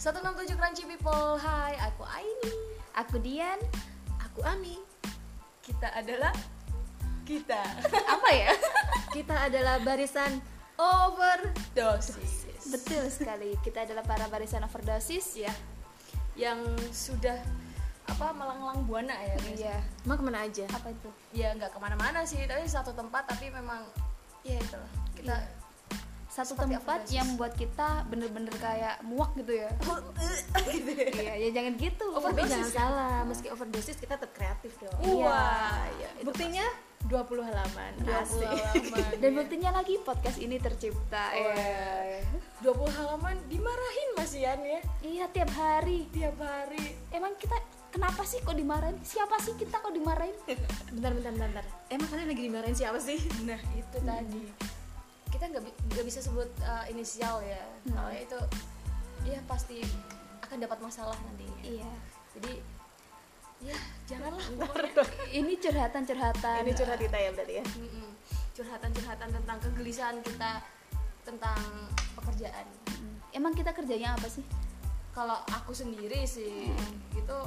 167 Crunchy People Hai, aku Aini Aku Dian. Aku Ami. Kita adalah Kita Apa ya? Kita adalah barisan overdosis. Betul sekali. Kita adalah para barisan overdosis. Ya Yang sudah apa melanglang buana ya guys Iya. Emang ke mana aja? Apa itu? Ya nggak ke mana-mana sih, tapi satu tempat Tapi memang ya itulah Kita Satu Seperti tempat yang membuat kita bener-bener kayak muak gitu ya. gitu ya. iya, ya jangan gitu. Tapi Overdosis. jangan salah, meski overdosis kita tetap kreatif dong. Wah, ya, itu Buktinya 20 halaman. 20 Asik. halaman Dan ya. buktinya lagi podcast ini tercipta. Oh, ya. 20 halaman dimarahin Mas Ian ya Iya tiap hari. Tiap hari Emang kita kenapa sih kok dimarahin? Siapa sih kita kok dimarahin? Bentar, bentar, bentar, bentar. Emang kalian lagi dimarahin siapa sih? Nah itu tadi kita nggak bi- nggak bisa sebut uh, inisial ya Hmm. soalnya itu ya pasti akan dapat masalah nantinya iya. jadi ya janganlah Ini curhatan-curhatan. Ini curhat kita ya berarti ya. Mm-mm. curhatan-curhatan tentang kegelisahan kita tentang pekerjaan Mm. Emang kita kerjanya apa sih? kalau aku sendiri sih itu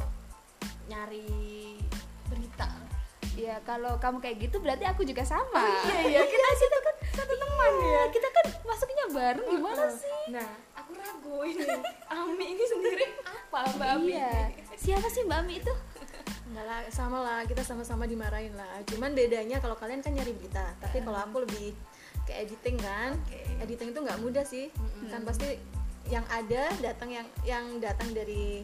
nyari berita Ya kalau kamu kayak gitu berarti aku juga sama. iya iya kita kita kan satu teman ya Kita kan masuknya bareng gimana sih? nah aku ragu ini Ami ini sendiri apa mbak Ami Iya. Siapa sih Mbak Ami itu? Enggak lah, sama lah, kita sama-sama dimarahin lah. Cuman bedanya kalau kalian kan nyari berita, tapi kalau aku lebih ke editing kan. Oke. Editing itu nggak mudah sih. Kan pasti yang ada datang yang yang datang dari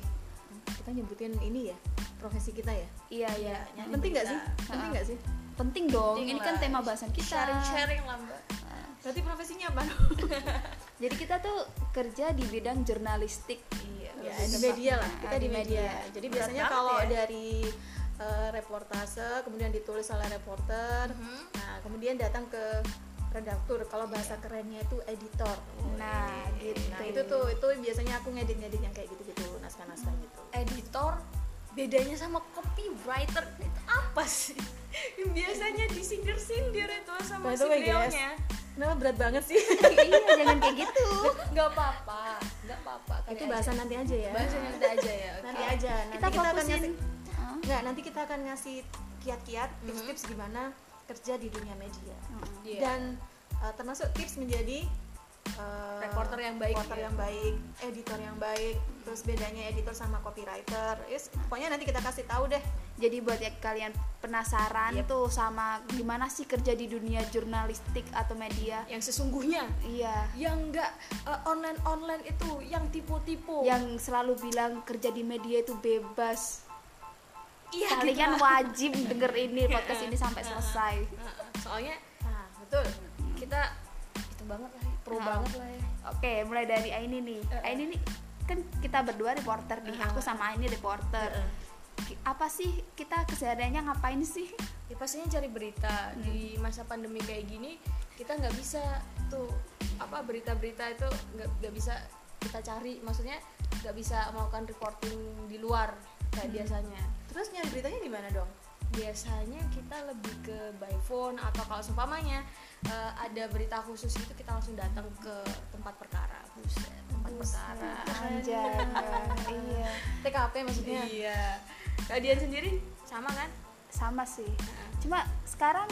kita nyebutin ini ya, profesi kita ya. Iya iya. nyari Penting nggak sih? Penting nggak sih? Penting dong. Penting ini kan lah. tema bahasan kita. sharing-sharing lah mbak Berarti profesinya apa? Jadi kita tuh kerja di bidang jurnalistik. iya ya, di media lah. Kita di di media. media. Jadi Berat biasanya kalau ya. dari eh, reportase kemudian ditulis oleh reporter. Mhm. Nah, kemudian datang ke redaktur. Kalau bahasa kerennya itu editor. Nah, gitu. Nah itu tuh itu biasanya aku ngedit-ngedit yang kayak gitu-gitu naskah-naskah gitu. editor bedanya sama copywriter itu apa sih yang biasanya disindir-sindir itu sama By si beliaunya Kenapa berat banget sih? iya, jangan kayak gitu. nggak apa-apa nggak apa-apa itu aja. bahasan nanti aja ya. bahasanya kita aja ya oke. Nanti aja. Nanti Kita kita, akan fokusin. ngasih Hah? Enggak, nanti kita akan ngasih kiat-kiat, tips-tips gimana kerja di dunia media. Iya. Dan uh, termasuk tips menjadi uh, Reporter yang baik, reporter ya. yang baik, editor yang baik, terus bedanya editor sama copywriter. Yes, pokoknya nanti kita kasih tahu deh. Jadi buat ya kalian penasaran Yep. tuh sama gimana sih kerja di dunia jurnalistik atau media? yang sesungguhnya Iya. yang nggak uh, online online itu yang tipu-tipu Yang selalu bilang kerja di media itu bebas. iya Kalian gitu. wajib denger ini podcast ini sampai selesai. Heeh. soalnya Nah, betul. kita banget lah pro Nah. banget lah ya Oke, mulai dari Aini nih. Heeh. Aini nih kan kita berdua reporter nih. Aku sama Aini reporter. Apa sih kita kesehariannya ngapain sih? ya pastinya cari berita di masa pandemi kayak gini kita nggak bisa tuh apa berita-berita itu nggak nggak bisa kita cari maksudnya nggak bisa melakukan reporting di luar kayak biasanya Terus nyari beritanya di mana dong? Biasanya kita lebih ke by phone atau kalau seumpamanya eh, ada berita khusus itu kita langsung datang ke tempat perkara Buset, tempat perkara Anjay. iya. TKP maksudnya. iya kalian sendiri sama kan Sama sih. Cuma sekarang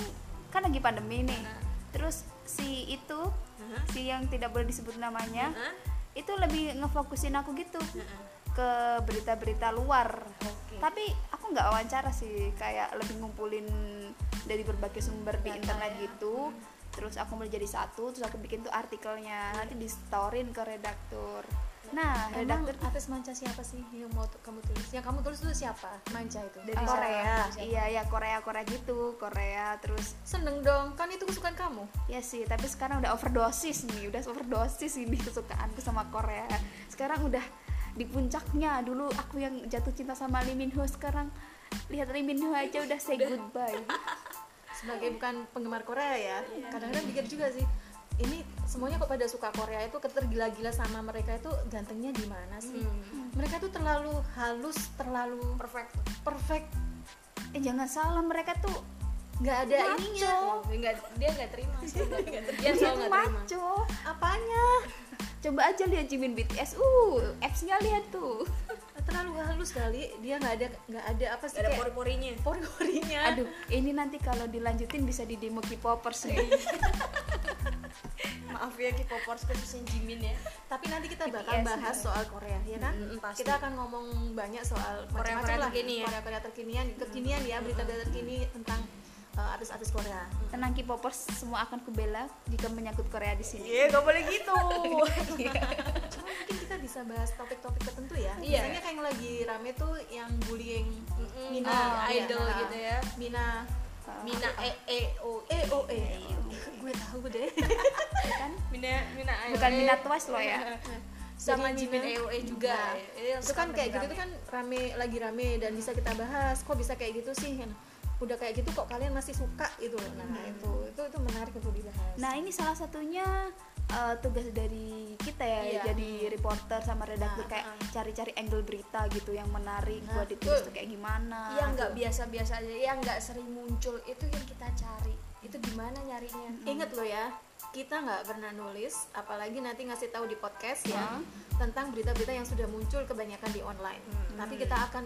kan lagi pandemi nih. Nah. Terus si itu, Heeh. si yang tidak boleh disebut namanya, Heeh. itu lebih ngefokusin aku gitu Heeh. Ke berita-berita luar. Oke. Tapi aku nggak wawancara sih, kayak lebih ngumpulin dari berbagai sumber di internet ya. gitu. Terus aku mulai jadi satu, terus aku bikin tuh artikelnya, nanti di storyin ke redaktur. Nah, Emang redaktur artis manca siapa sih yang mau kamu tulis? Yang kamu tulis itu siapa? Manca itu. Dari Eh, Korea. Iya, ya Korea Korea gitu, Korea terus Seneng dong, kan itu kesukaan kamu. ya sih, tapi sekarang udah overdosis nih, udah overdosis ini kesukaanku sama Korea. Sekarang udah di puncaknya. Dulu aku yang jatuh cinta sama Lee Min Ho, sekarang lihat Lee Min Ho aja udah say goodbye. Sebagai bukan penggemar Korea ya, kadang-kadang pikir juga sih. Ini semuanya kok pada suka Korea itu ketergila-gila sama mereka itu gantengnya di mana sih? Hmm. Mereka tuh terlalu halus, terlalu perfect perfect, Eh jangan salah, mereka tuh nggak ada Maco. ininya. Oh, nggak dia nggak terima sih nggak terima. dia nggak terima maco. Apanya? coba aja lihat Jimin BTS uh apps-nya lihat tuh terlalu halus kali dia nggak ada nggak ada apa sih ada kayak pori-porinya pori-porinya aduh ini nanti kalau dilanjutin bisa di demo K-popers nih maaf ya K-popers khususnya Jimin ya tapi nanti kita bakal bahas soal Korea ya kan Mm, pasti. kita akan ngomong banyak soal Korea-Korea macam-macam lah terkini ya. Korea-Korea terkinian kekinian ya berita-berita terkini tentang artis-artis Korea. Tenang K-popers semua akan kubela jika menyangkut Korea di sini. Iya gak boleh gitu. Cuma mungkin kita bisa bahas topik-topik tertentu ya. Iya. misalnya kayak yang lagi rame tuh yang bullying Mina ah, ya, idol nah, gitu ya. Mina. Mina E E O eh oh eh gue tahu deh. Kan Mina Mina E bukan minat twice loh ya. Sama Jimin Mina- EOE juga. Itu kan kayak gitu tuh kan rame lagi rame dan bisa kita bahas. Kok bisa kayak gitu sih udah kayak gitu kok kalian masih suka gitu. Nah itu itu itu menarik untuk dibahas. Nah ini salah satunya eh, tugas dari kita ya Iya. jadi reporter sama redaktur Nah, kayak uh. cari-cari angle berita gitu yang menarik Nah, buat ditulis tuh kayak gimana yang nggak biasa-biasa aja yang nggak sering muncul. Itu yang kita cari. Itu gimana nyarinya? Inget loh ya kita nggak pernah nulis apalagi nanti ngasih tahu di podcast ya Hah? tentang berita-berita yang sudah muncul kebanyakan di online. Hmm. tapi kita akan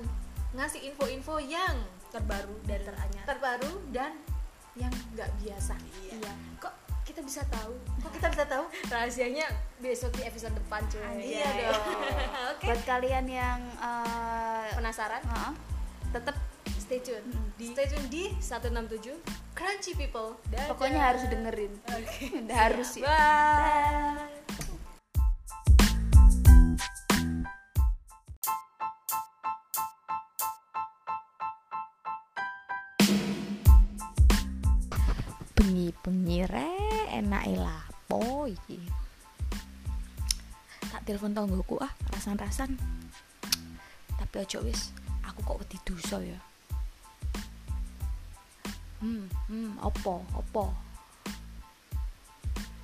ngasih info-info yang terbaru dan teranyar. terbaru dan yang nggak biasa. Iya. Kok kita bisa tahu? Kok kita bisa tahu? Rahasianya besok di episode depan cuy. Iya dong. Oke. Buat kalian yang eh, penasaran uh, tetap stay tune. Di stay tune di 167 Crunchy People Dadah. pokoknya harus dengerin. Udah harus ya. Bye. Bengi-bengi tak telepon tonggoku ah rasan-rasan tapi ojo wis aku kok wedi dosa ya? Hmm hmm opo opo?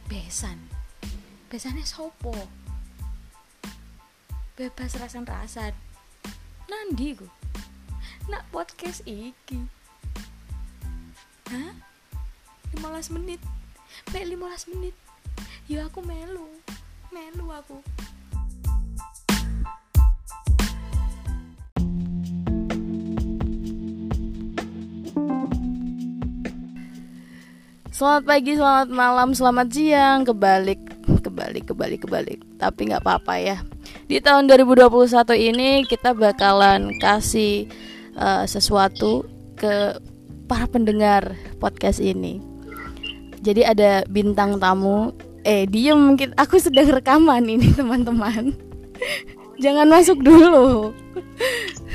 Besan. Besane sopo? Bebas rasan-rasan. Nandi ku nak podcast iki? Hah? 15 menit? Mek 15 menit? Ya aku melu Melu aku. Selamat pagi, selamat malam, selamat siang. Kebalik, kebalik, kebalik, kebalik. Tapi nggak apa-apa ya. Di tahun 2021 ini kita bakalan kasih eh, sesuatu ke para pendengar podcast ini. Jadi ada bintang tamu eh diem. Mungkin aku sedang rekaman ini teman-teman. Jangan masuk dulu.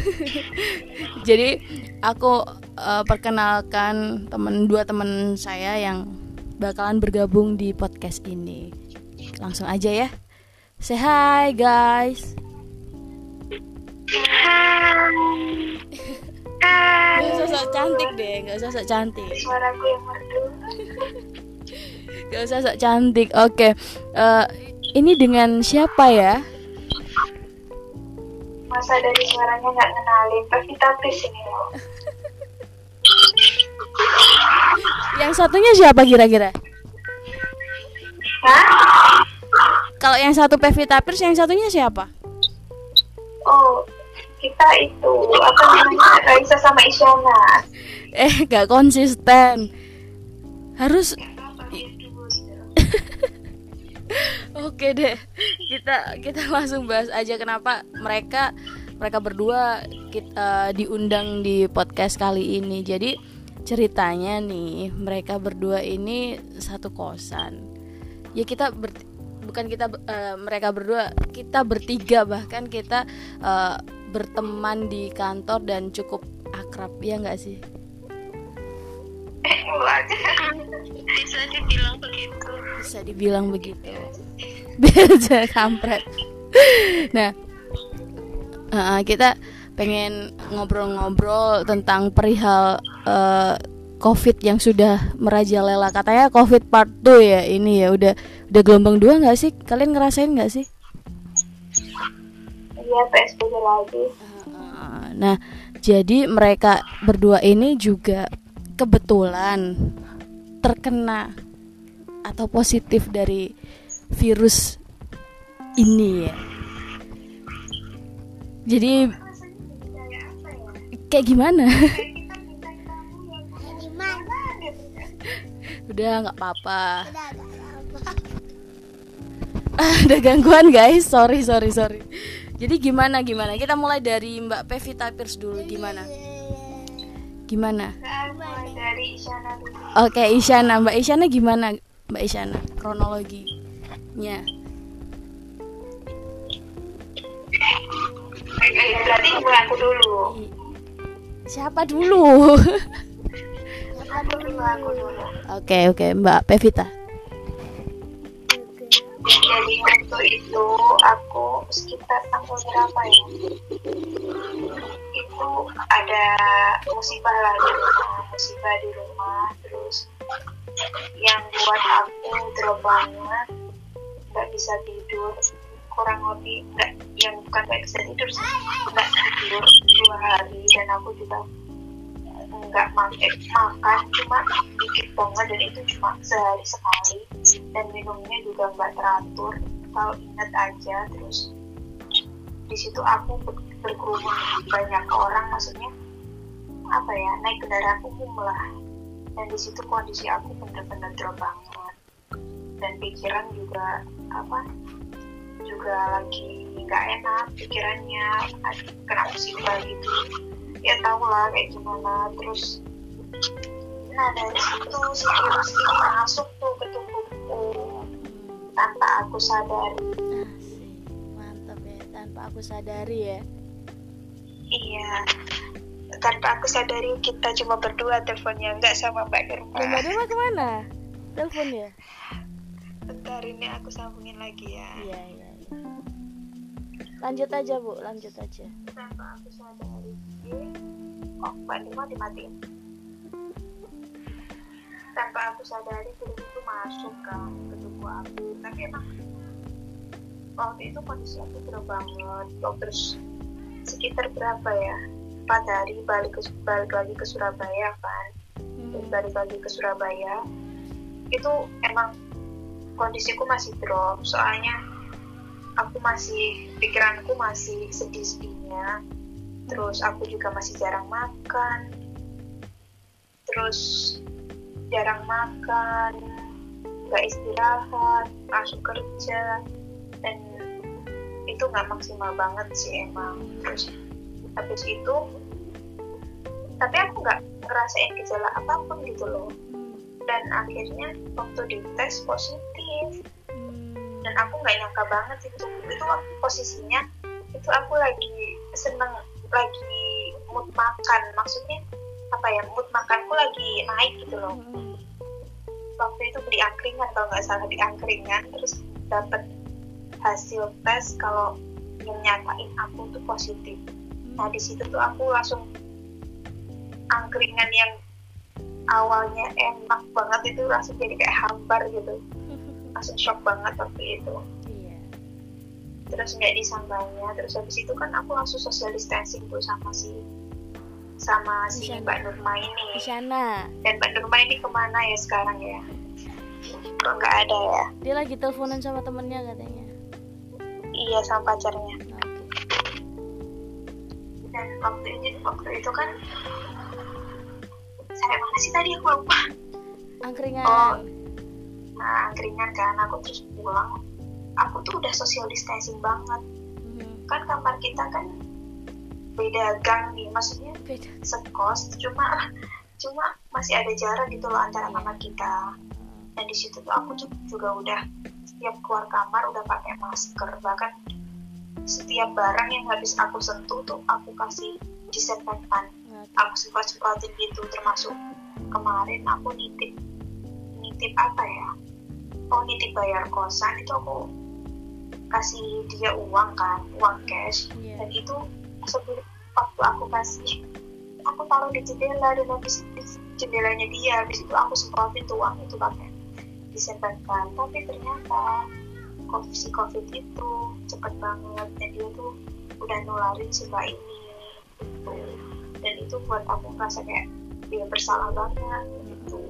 Jadi aku eh, perkenalkan teman dua teman saya yang bakalan bergabung di podcast ini. Langsung aja ya. Say hi guys. Gak usah sok cantik deh, gak usah sok cantik. suaraku yang merdu Gak usah sok cantik. Oke. eh, ini dengan siapa ya? masa dari suaranya nggak kenalin Pevita Pris ini loh Yang satunya siapa kira-kira? Hah? Kalau yang satu Pevita Pierce, yang satunya siapa? oh kita itu apa namanya Raisa sama Isyana Eh, gak konsisten. Harus Oke deh. Kita kita langsung bahas aja kenapa mereka mereka berdua kita diundang di podcast kali ini. Jadi ceritanya nih, mereka berdua ini satu kosan. Ya kita ber- bukan kita eh, mereka berdua, kita bertiga bahkan kita eh, berteman di kantor dan cukup akrab ya nggak sih? Bisa dibilang begitu. Bisa dibilang begitu. Biasa kampret. Nah uh, kita pengen ngobrol-ngobrol tentang perihal uh, covid yang sudah merajalela. Katanya covid part 2 ya ini ya udah udah gelombang dua nggak sih? Kalian ngerasain nggak sih? Iya PSBB lagi. Uh, nah jadi mereka berdua ini juga kebetulan terkena atau positif dari virus ini ya. Jadi kayak gimana? Udah nggak apa-apa. Ada gangguan guys. Sorry sorry sorry. Jadi gimana gimana? Kita mulai dari Mbak Pevita Pierce dulu. Gimana gimana? Dari Isyana dulu. Oke Isyana. Mbak Isyana gimana Mbak Isyana? Kronologinya. Berarti aku dulu. Siapa dulu? Aku dulu aku dulu? Oke oke. Mbak Pevita. Jadi waktu itu aku sekitar tanggal berapa ya? Itu ada musibah rumah musibah di rumah terus yang buat aku drop banget nggak bisa tidur kurang lebih nggak yang bukan nggak bisa tidur nggak tidur dua hari dan aku juga nggak makan makan cuma dikit banget dan itu cuma sehari sekali dan minumnya juga nggak teratur kalau ingat aja terus di situ aku ber- berkerumun banyak orang maksudnya apa ya naik kendaraan umum lah. Dan di situ kondisi aku bener-bener drop banget. Dan pikiran juga apa juga lagi nggak enak pikirannya. Kena musibah gitu? Ya tau lah kayak gimana. Terus nah dari situ si virus ini masuk tuh ke tubuhku tanpa aku sadari. Mantap ya tanpa aku sadari ya. Iya tanpa aku sadari kita cuma berdua teleponnya nggak sama mbak Nurma Mbak Dema ke mana? Telepon ya? Bentar ini aku sambungin lagi ya. Iya iya iya. lanjut aja bu lanjut aja. Tanpa aku sadari. Kok mbak Nurma dimatiin tanpa aku sadari virus itu masuk kan ke tubuh aku. Tapi emang waktu itu kondisi aku drop banget. Waktu terus sekitar berapa ya? Empat hari balik ke balik lagi ke Surabaya kan. Terus balik lagi ke Surabaya. Itu emang kondisiku masih drop. Soalnya aku masih pikiranku masih sedih-sedihnya terus aku juga masih jarang makan. Terus jarang makan nggak istirahat langsung kerja dan itu nggak maksimal banget sih emang. Terus habis itu tapi aku nggak ngerasain gejala apa pun gitu loh. Dan akhirnya waktu dites positif. Dan aku nggak nyangka banget itu itu waktu posisinya itu aku lagi seneng lagi mood makan. Maksudnya apa ya mood makanku lagi naik gitu loh. Waktu itu beli angkringan kalau nggak salah di angkringan terus dapat hasil tes kalau yang nyatain aku tuh positif. Nah di situ tuh aku langsung angkringan yang awalnya enak banget itu langsung jadi kayak hambar gitu. Langsung shock banget waktu itu. Iya. Terus nggak disangkanya terus habis itu kan aku langsung social distancing tuh sama si sama si Isyana. Mbak Nurma ini. Di sana. Dan Mbak Nurma ini ke mana ya sekarang ya? Kok nggak ada ya? Dia lagi teleponan sama temennya katanya. Iya sama pacarnya. Oke. Dan waktu itu waktu itu kan sampai mana sih tadi? Aku lupa. Angkringan. Oh. nah angkringan kan. Aku terus pulang. Aku tuh udah social distancing banget. Mhm. kan kamar kita kan beda gang nih maksudnya beda. sekos cuma cuma masih ada jarak gitu loh antara kamar kita. Dan di situ tuh aku juga udah setiap keluar kamar udah pakai masker. Bahkan setiap barang yang habis aku sentuh tuh aku kasih disinfektan. Aku semprot semprotin gitu termasuk kemarin aku nitip nitip apa ya? Oh nitip bayar kosan itu aku kasih dia uang kan uang cash. Iya. dan itu sebelum waktu aku kasih aku taruh di jendela dan habis di jendelanya dia habis itu aku semprotin tuh uang itu pakai disinfektan tapi ternyata COVID, si covid itu cepet banget dan dia tuh udah nularin mbak ini. Gitu dan itu buat aku merasa kayak dia bersalah banget gitu.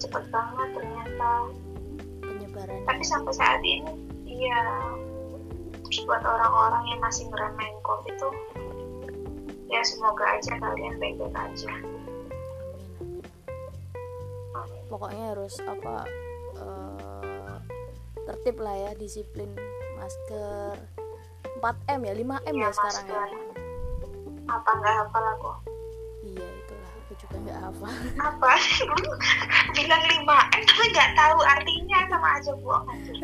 Cepet banget ternyata. Penyebarannya. Tapi sampai saat ini iya terus buat orang-orang yang masih ngeremehin covid tuh ya semoga aja kalian baik-baik aja. Pokoknya harus apa eh, tertib lah ya disiplin masker. 4 m ya 5 m Iya, ya sekarang ya? apa nggak hafal aku? Iya itulah. Aku juga nggak hafal. Apa? Bilang 5 m tapi nggak tahu artinya sama aja gitu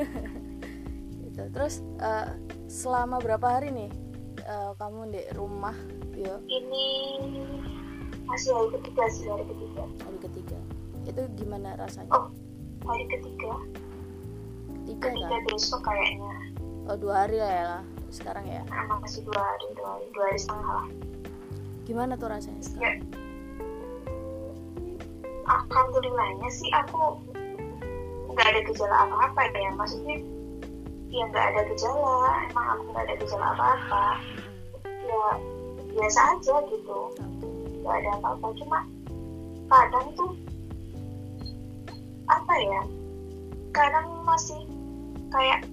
terus eh, selama berapa hari nih eh, kamu di rumah yo? Ini masih hari ketiga sih hari ketiga. Hari ketiga. Itu gimana rasanya? Oh hari ketiga. Ketiga ketiga kan? besok kayaknya. Oh dua hari lah ya lah sekarang ya? Nah, masih dua hari dua hari dua hari setengah lah. Gimana tuh rasanya ya. Sekarang alhamdulillahnya sih aku nggak ada gejala apa-apa ya. Maksudnya ya nggak ada gejala. Emang aku nggak ada gejala apa-apa. Ya biasa aja gitu. Nggak ada apa-apa. Cuma kadang tuh apa ya kadang masih kayak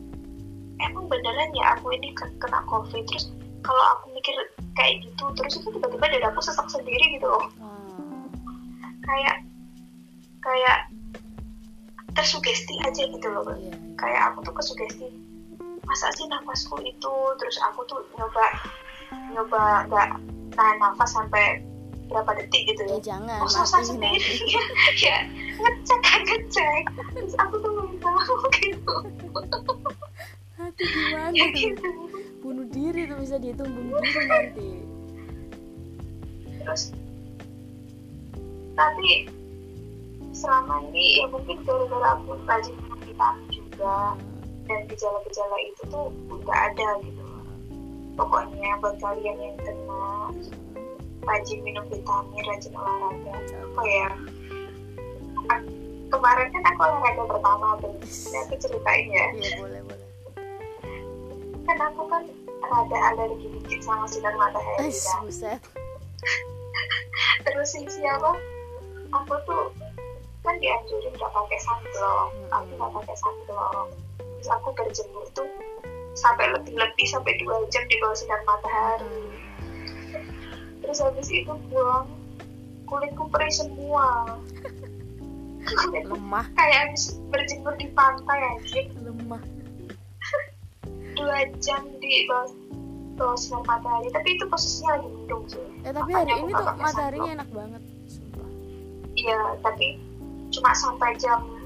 emang beneran ya aku ini ke- kena covid? Terus kalau aku mikir kayak gitu terus itu tiba-tiba dadaku sesak sendiri gitu loh. Ah, kayak kayak tersugesti aja gitu loh. Bang. iya. Kayak aku tuh kesugesti masa sih nafasku itu? Terus aku tuh nyoba nyoba nggak tahan nafas sampai berapa detik gitu ya. Ya jangan ngos-ngosan mati sendiri nanti. Ya ngecek ngecek. Terus aku tuh tahu gitu. Hati gimana ya tuh? gitu. Bunuh diri tuh bisa dihitung bunuh diri nanti. Terus tapi selama ini ya mungkin gara-gara aku rajin minum vitamin juga dan gejala-gejala itu tuh nggak ada gitu. Pokoknya buat kalian yang kena rajin minum vitamin rajin olahraga oh ya? Kemarin kan aku olahraga pertama tuh Ini aku ceritain ya. Iya boleh boleh. Kan aku kan rada alergi dikit sama sinar matahari kan. Buset. Terus sih siapa? Aku tuh kan dianjurin gak pakai sunblock. Aku gak pakai sunblock terus aku berjemur tuh. Sampai lebih-lebih sampai dua jam di bawah sinar matahari. Terus habis itu buang kulitku perih semua. Kulitku lemah. Kayak habis berjemur di pantai aja lemah. Dua jam di bawah bawah sinar matahari. Tapi itu posisinya lagi mendung sih. Eh tapi Makanya hari ini tuh mataharinya enak banget sumpah. Iya, tapi cuma sampai jam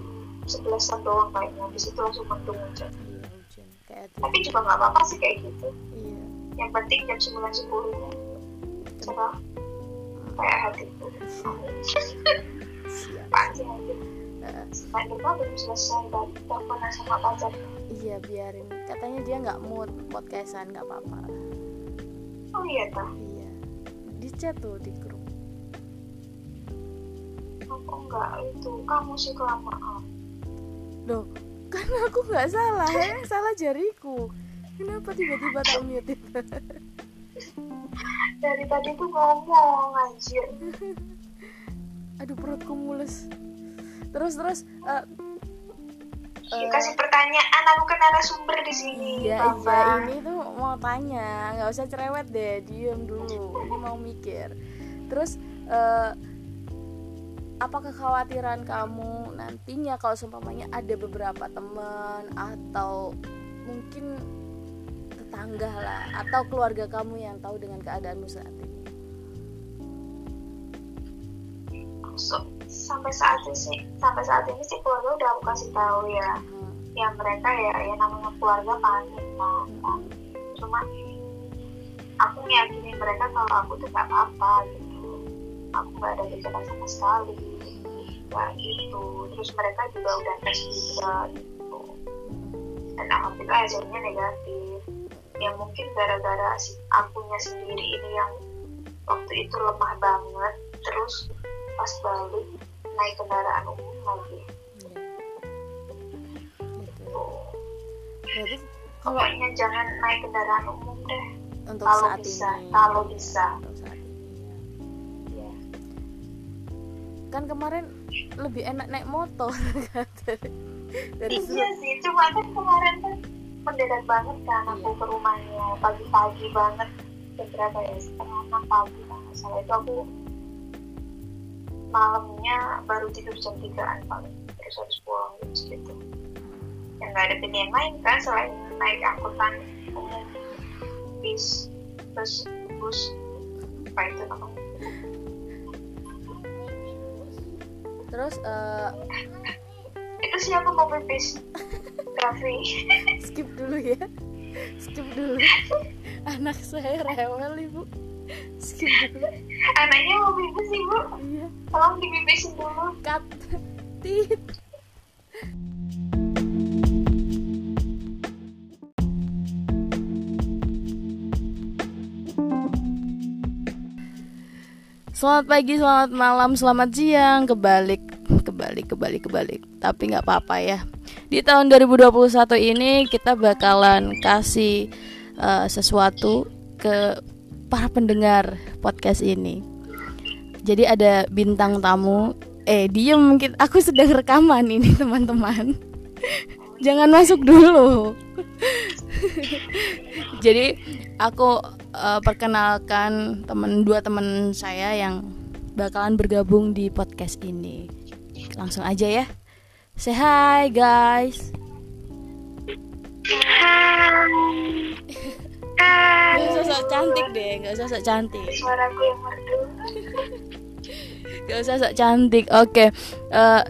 11 doang kayaknya. Habis itu langsung mendung iya hujan kayak Tapi juga nggak apa-apa sih kayak gitu. iya Yang penting jam 9 10 nya cerah kayak Panjang aja. Eh, Sampai lupa belum selesai teleponan sama pacar. iya biarin katanya dia nggak mood podcastan nggak apa-apa Oh iya tah, iya di chat tuh di grup aku nggak itu. Kamu sih kelamaan. Loh kan aku nggak salah ya salah jariku. Kenapa tiba-tiba tak mute itu Dari tadi tuh ngomong anjir. aduh perutku mules terus terus eh, eh, Kasih pertanyaan, aku kan narasumber di sini. iya iya ini tuh mau tanya. Nggak usah cerewet deh diem dulu. Ini mau mikir. Terus eh, apa kekhawatiran kamu nantinya kalau seumpamanya ada beberapa teman atau mungkin tetangga lah atau keluarga kamu yang tahu dengan keadaanmu saat ini? So, sampai saat ini sih, sampai saat ini sih keluarga udah aku kasih tahu ya. Hmm, ya mereka ya ya namanya keluarga panik kan kan. cuma aku ngeyakinin mereka kalau aku tuh nggak apa-apa gitu. Aku nggak ada gejala sama sekali ya gitu terus mereka juga udah tes juga gitu dan alhamdulillah hasilnya negatif ya mungkin gara-gara si akunya sendiri ini yang waktu itu lemah banget terus pas balik naik kendaraan umum lagi iya. gitu berarti kalau pokoknya jangan naik kendaraan umum deh untuk kalau saat bisa, ini kalau bisa. untuk saat ini ya. ya. kan kemarin lebih enak naik motor dari iya sih cuma kan kemarin kan mendadak banget kan aku ke rumahnya pagi-pagi banget. Jam berapa ya setengah enam pagi kalau salah itu aku malamnya baru tidur jam tigaan paling. Terus harus pulang jam segitu. Ya nggak ada pilihan lain kan selain naik angkutan umum bis bus bus. Apa itu namanya terus eh, itu siapa mau pipis Raffi skip dulu ya. Skip dulu. Anak saya rewel ibu. Skip dulu. Anaknya mau pipis ibu. Iya. Tolong dipipisin dulu. Cut. Tit Selamat pagi, selamat malam, selamat siang, kebalik, kebalik, kebalik, kebalik. Tapi nggak apa-apa ya. Di tahun 2021 ini kita bakalan kasih eh, sesuatu ke para pendengar podcast ini. Jadi ada bintang tamu. Eh, diem, kita- aku sedang rekaman ini teman-teman. Jangan masuk dulu. Jadi aku eh, perkenalkan teman dua teman saya yang bakalan bergabung di podcast ini. Langsung aja ya. Say hi guys. Gak usah sok cantik deh, gak usah sok cantik. suaraku yang merdu Gak usah sok cantik. Oke. eh,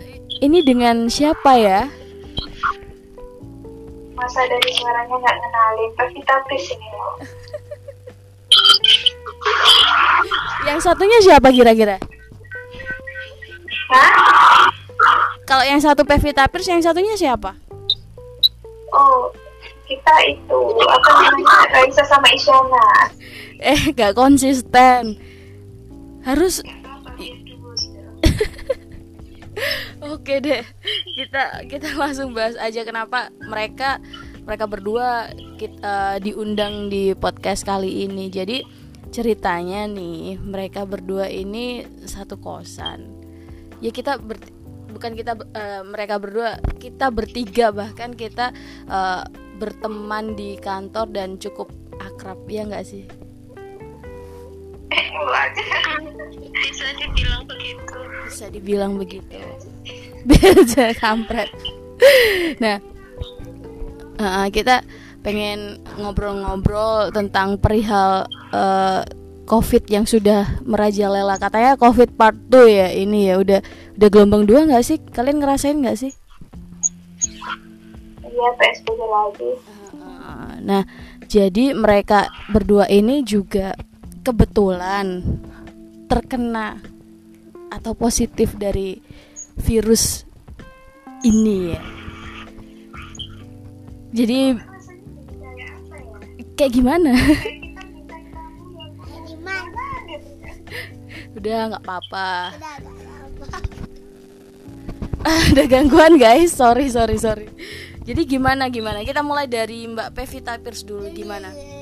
ini dengan siapa ya? Masa dari suaranya nggak kenalin tapi tapis ini loh Yang satunya siapa kira-kira? Hah? Kalau yang satu Pevita Pierce, yang satunya siapa? oh kita itu apa namanya Raisa sama Isyana Eh, gak konsisten. Harus Oke deh, kita kita langsung bahas aja kenapa mereka mereka berdua kita diundang di podcast kali ini. Jadi ceritanya nih mereka berdua ini satu kosan. Ya kita ber, bukan kita eh, mereka berdua, kita bertiga bahkan kita eh, berteman di kantor dan cukup akrab ya nggak sih? Bisa dibilang begitu. Bisa dibilang begitu. Biasa kampret. Nah uh, kita pengen ngobrol-ngobrol tentang perihal uh, covid yang sudah merajalela. Katanya covid part 2 ya ini ya udah udah gelombang dua nggak sih? Kalian ngerasain nggak sih? Iya PSBB lagi. Uh, nah jadi mereka berdua ini juga kebetulan terkena atau positif dari virus ini ya. Jadi kayak gimana? Udah nggak apa-apa. Ada gangguan guys, sorry sorry sorry. Jadi gimana gimana? Kita mulai dari Mbak Pevita Pierce dulu gimana?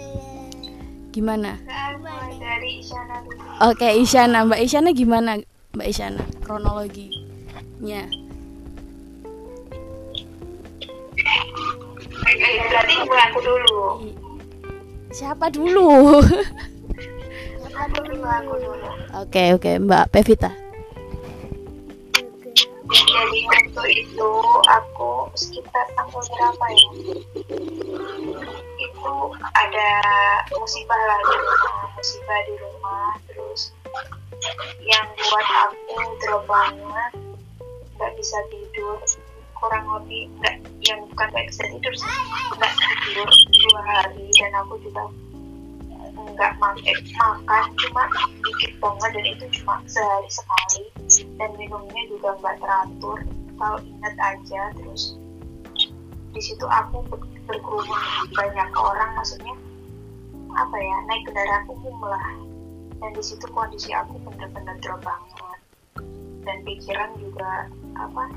Gimana? Mulai dari Isyana dulu Oke, Isyana, Mbak Isyana gimana? Mbak Isyana, kronologinya. Berarti mulai aku dulu Siapa dulu? aku dulu aku dulu Oke, oke, Mbak Pevita. jadi waktu itu aku sekitar tanggal berapa ya itu ada musibah rumah musibah di rumah terus yang buat aku drop banget nggak bisa tidur kurang lebih nggak yang bukan nggak bisa tidur sih nggak tidur dua hari dan aku juga nggak makan makan cuma dikit banget dan itu cuma sehari sekali dan minumnya juga nggak teratur kalau ingat aja terus di situ aku ber- berkerumun banyak orang maksudnya apa ya naik kendaraan umum lah. Dan di situ kondisi aku bener-bener drop banget. Dan pikiran juga apa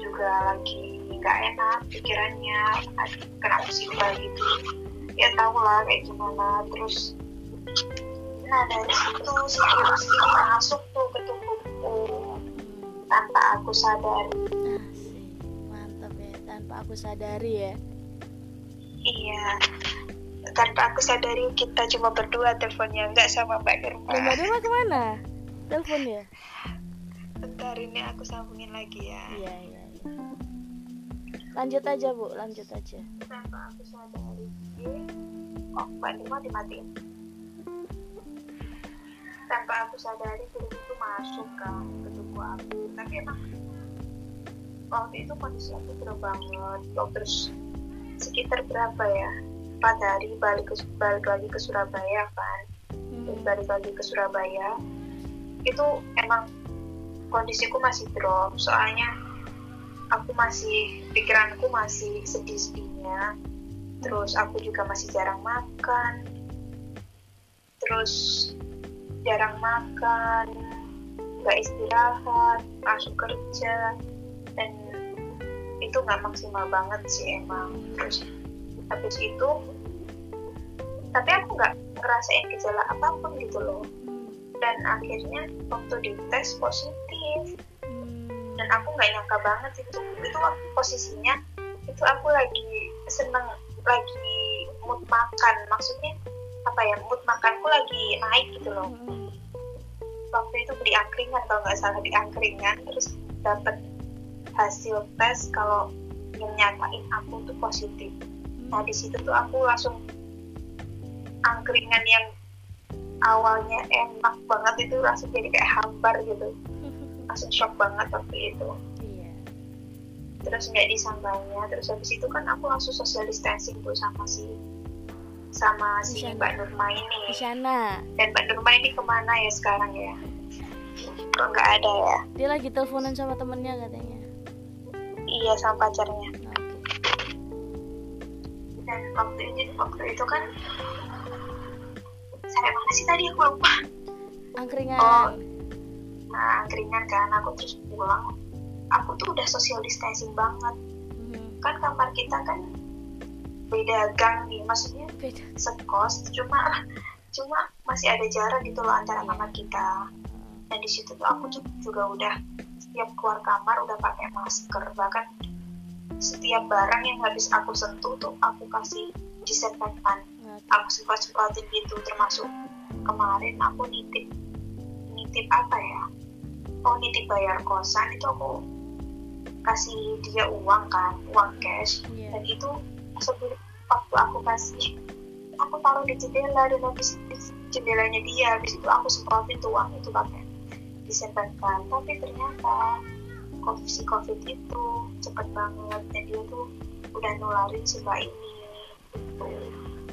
juga lagi nggak enak pikirannya. Kena musibah gitu. Ya tau lah kayak gimana. Terus nah dari situ si virus ini masuk tuh ke tubuhku. Tanpa aku sadari. Asik, mantap ya, tanpa aku sadari ya. Iya. Tanpa aku sadari kita cuma berdua teleponnya, nggak sama Mbak Nurma. Mbak Nurma ke mana telepon ya Bentar ini aku sambungin lagi ya. iya iya iya. lanjut aja bu lanjut aja Tanpa aku sadari. Oh, Mbak Nurma dimatiin. Tanpa aku sadari film itu masuk ke tubuh aku. Tapi emang waktu itu kondisi aku drop banget. Terus sekitar berapa ya? Empat hari balik ke balik lagi ke Surabaya kan. Terus balik lagi ke Surabaya. Itu emang kondisiku masih drop. Soalnya aku masih pikiranku masih sedih-sedihnya terus aku juga masih jarang makan. Terus jarang makan nggak istirahat langsung kerja dan itu nggak maksimal banget sih emang. Terus habis itu tapi aku nggak ngerasain gejala apa pun gitu loh. Dan akhirnya waktu dites positif. Dan aku nggak nyangka banget itu itu waktu posisinya itu aku lagi seneng lagi mood makan. Maksudnya apa ya mood makanku lagi naik gitu loh. Waktu itu beli angkringan kalau nggak salah di angkringan terus dapat hasil tes kalau yang nyatain aku tuh positif. Nah di situ tuh aku langsung angkringan yang awalnya enak banget itu langsung jadi kayak hambar gitu. Langsung shock banget waktu itu. Iya. Terus nggak disambangnya terus habis itu kan aku langsung social distancing tuh sama si sama si Isyana. Mbak Nurma ini. Isyana. Dan Mbak Nurma ini ke mana ya sekarang ya? Kok nggak ada ya? Dia lagi teleponan sama temennya katanya iya sama pacarnya. Dan waktu itu waktu itu kan saya mana sih tadi aku lupa. Angkringan. Oh. nah angkringan kan aku terus pulang. Aku tuh udah social distancing banget. Mhm. kan kamar kita kan beda gang nih maksudnya beda. sekos cuma cuma masih ada jarak gitu loh antara kamar kita. Dan di situ tuh aku tuh juga udah setiap keluar kamar udah pakai masker. Bahkan setiap barang yang habis aku sentuh tuh aku kasih disinfektan. Aku semprot semprotin gitu termasuk kemarin aku nitip nitip apa ya? Oh nitip bayar kosan itu aku kasih dia uang kan uang cash. Iya. Dan itu sebelum waktu aku kasih aku taruh di jendela dan habis di jendelanya dia habis itu aku semprotin tuh uang itu pakai disinfektan tapi ternyata COVID, si covid itu cepet banget dan dia tuh udah nularin si mbak ini. Gitu.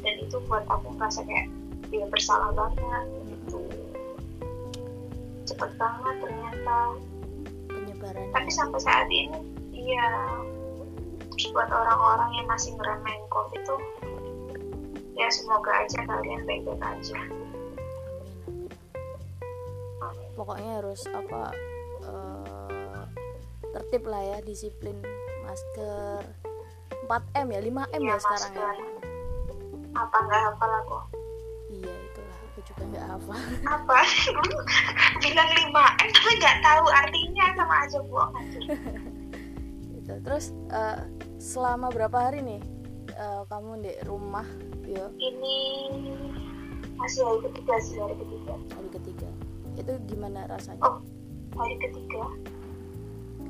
dan itu buat aku merasa kayak dia bersalah banget gitu. Cepet banget ternyata. Penyebarannya. Tapi sampai saat ini iya terus buat orang-orang yang masih ngeremehin covid tuh ya semoga aja kalian baik-baik aja pokoknya harus apa eh, tertib lah ya disiplin masker. 4 m ya 5 m Iya, ya sekarang ya. apa nggak hafal aku? Iya itulah. Aku juga nggak hafal. Apa? Dulu bilang 5 m tapi nggak tahu artinya sama aja aja gitu. Terus eh, selama berapa hari nih eh, kamu di rumah ya ini masih hari ketiga sih hari ketiga. Hari ketiga itu gimana rasanya? Oh hari ketiga.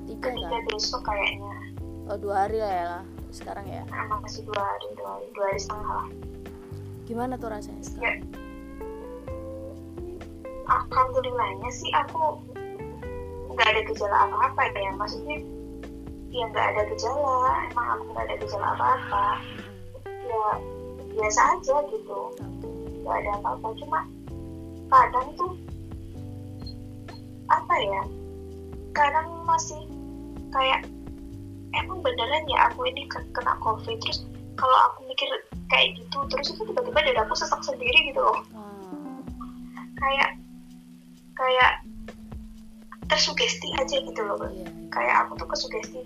Ketiga ketiga kan? besok kayaknya. Oh dua hari lah ya lah. Sekarang ya? Nah, masih dua hari dua hari dua hari setengah lah. Gimana tuh rasanya ya. Sekarang alhamdulillahnya sih aku nggak ada gejala apa-apa ya. Maksudnya ya nggak ada gejala. Emang aku nggak ada gejala apa-apa. Ya biasa aja gitu. Nggak ada apa-apa. Cuma kadang tuh apa ya kadang masih kayak emang beneran ya aku ini ke- kena covid? Terus kalau aku mikir kayak gitu terus itu tiba-tiba dadaku sesak sendiri gitu loh. Ah, kayak kayak tersugesti aja gitu loh Bang. iya. Kayak aku tuh kesugesti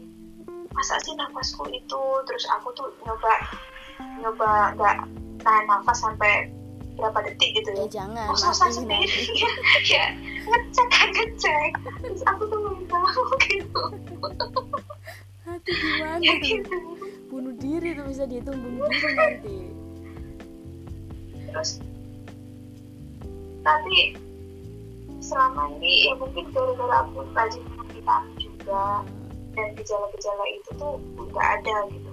masa sih nafasku itu? Terus aku tuh nyoba nyoba nggak nahan nafas sampai berapa detik gitu ya? Ya jangan oh susah matiin sendiri nanti. ya ngecek kan ngecek. Terus aku tuh belum tahu gitu. Hati gimana ya tuh? gitu. Bunuh diri udah bisa dihitung bumbu nanti. Terus tapi selama ini ya mungkin gara-gara aku rajin vitamin juga dan gejala-gejala itu tuh nggak ada gitu.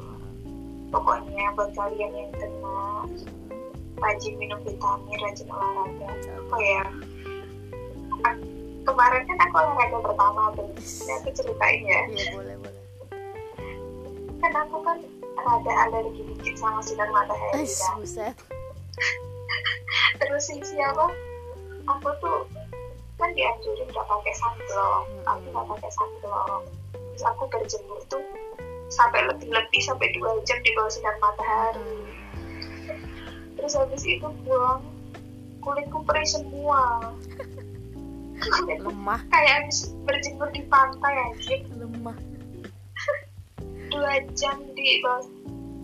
Pokoknya buat kalian yang kena rajin minum vitamin rajin olahraga. Apa ya? Kemarin kan aku olahraga pertama tuh. Ini aku ceritain ya. Iya boleh boleh. Kan aku kan rada alergi dikit sama sinar matahari kan. buset. Terus si siapa aku tuh kan dianjurin nggak pakai sunblock. Aku nggak pakai sunblock. Terus aku berjemur tuh sampai lebih-lebih sampai dua jam di bawah sinar matahari terus habis itu pulang kulitku perih semua. Kulitku lemah. Kayak habis berjemur di pantai aja lemah. Dua jam di bawah,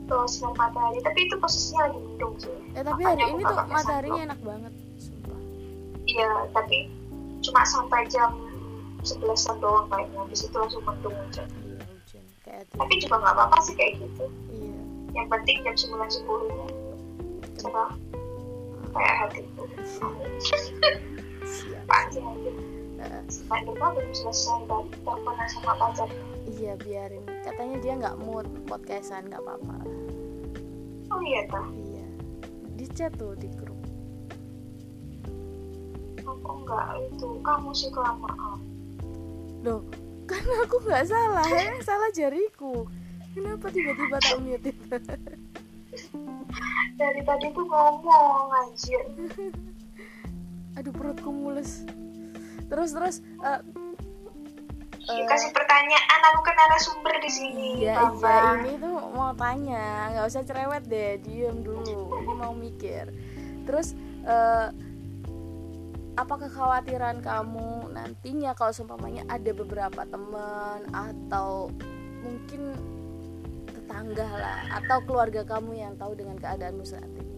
bawah sinar matahari. Tapi itu posisinya lagi mendung sih. Eh tapi Makanya hari ini tuh mataharinya enak banget sumpah. Iya, tapi cuma sampai jam 11 doang kayaknya. Habis itu langsung mendung aja. iya hujan. Kayak tuh Tapi juga nggak apa-apa sih kayak gitu. iya. Yang penting jam 9 10 nya cerah kayak hatiku. belum selesai teleponan sama pacar. iya biarin katanya dia nggak mood podcastan nggak apa-apa Oh iya tah, iya di chat tuh di grup aku enggak itu. Kamu sih kelamaan. loh kan aku nggak salah ya salah jariku kenapa tiba-tiba tak mute Dari tadi tuh ngomong anjir. aduh perutku mules terus terus eh, eh, Kasih pertanyaan aku ke narasumber di sini. iya iya ini tuh mau tanya. Nggak usah cerewet deh diem dulu. Ini mau mikir. Terus eh, apa kekhawatiran kamu nantinya kalau seumpamanya ada beberapa teman atau mungkin tetangga lah atau keluarga kamu yang tahu dengan keadaanmu saat ini?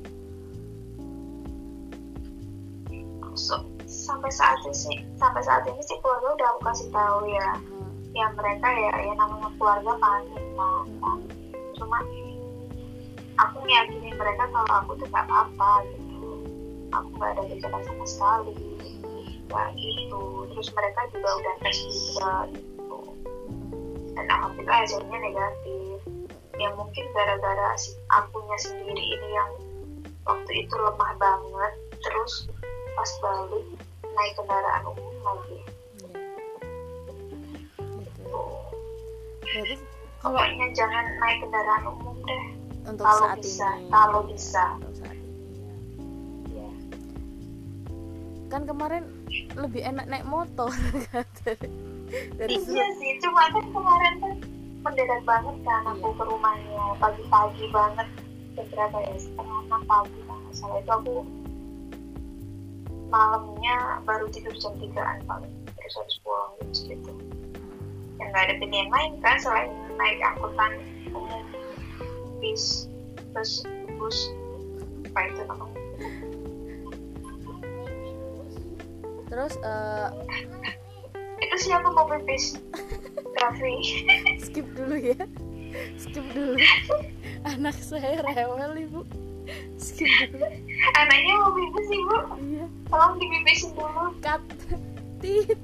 So, sampai saat ini sih sampai saat ini sih keluarga udah aku kasih tahu ya. Hmm, ya mereka ya ya namanya keluarga panik lah kan. cuma aku meyakini mereka kalau aku tuh gak apa-apa gitu. Aku gak ada gejala sama sekali ya gitu. Terus mereka juga udah tes juga gitu. Dan alhamdulillah hasilnya negatif ya mungkin gara-gara si akunya sendiri ini yang waktu itu lemah banget terus pas balik naik kendaraan umum lagi iya. tuh berarti kalau pokoknya jangan naik kendaraan umum deh untuk kalau saat bisa, ini kalau bisa. untuk saat ini ya. ya. kan kemarin lebih enak naik motor kan dari, dari iya sih cuma kan kemarin kan mendadak banget kan aku Iya. ke rumahnya pagi-pagi banget jam berapa ya? Setengah enam pagi kalau nggak salah. Itu aku malamnya baru tidur jam tigaan paling terus harus pulang segitu. Yang nggak ada pilihan lain kan selain naik angkutan umum bis terus bus apa itu namanya? Terus eh, itu siapa mobil bis Skip dulu ya. Skip dulu. Anak saya rewel ibu. Skip dulu. Anaknya mau pipis sih bu iya. Tolong dipipisin dulu. Cut. Tit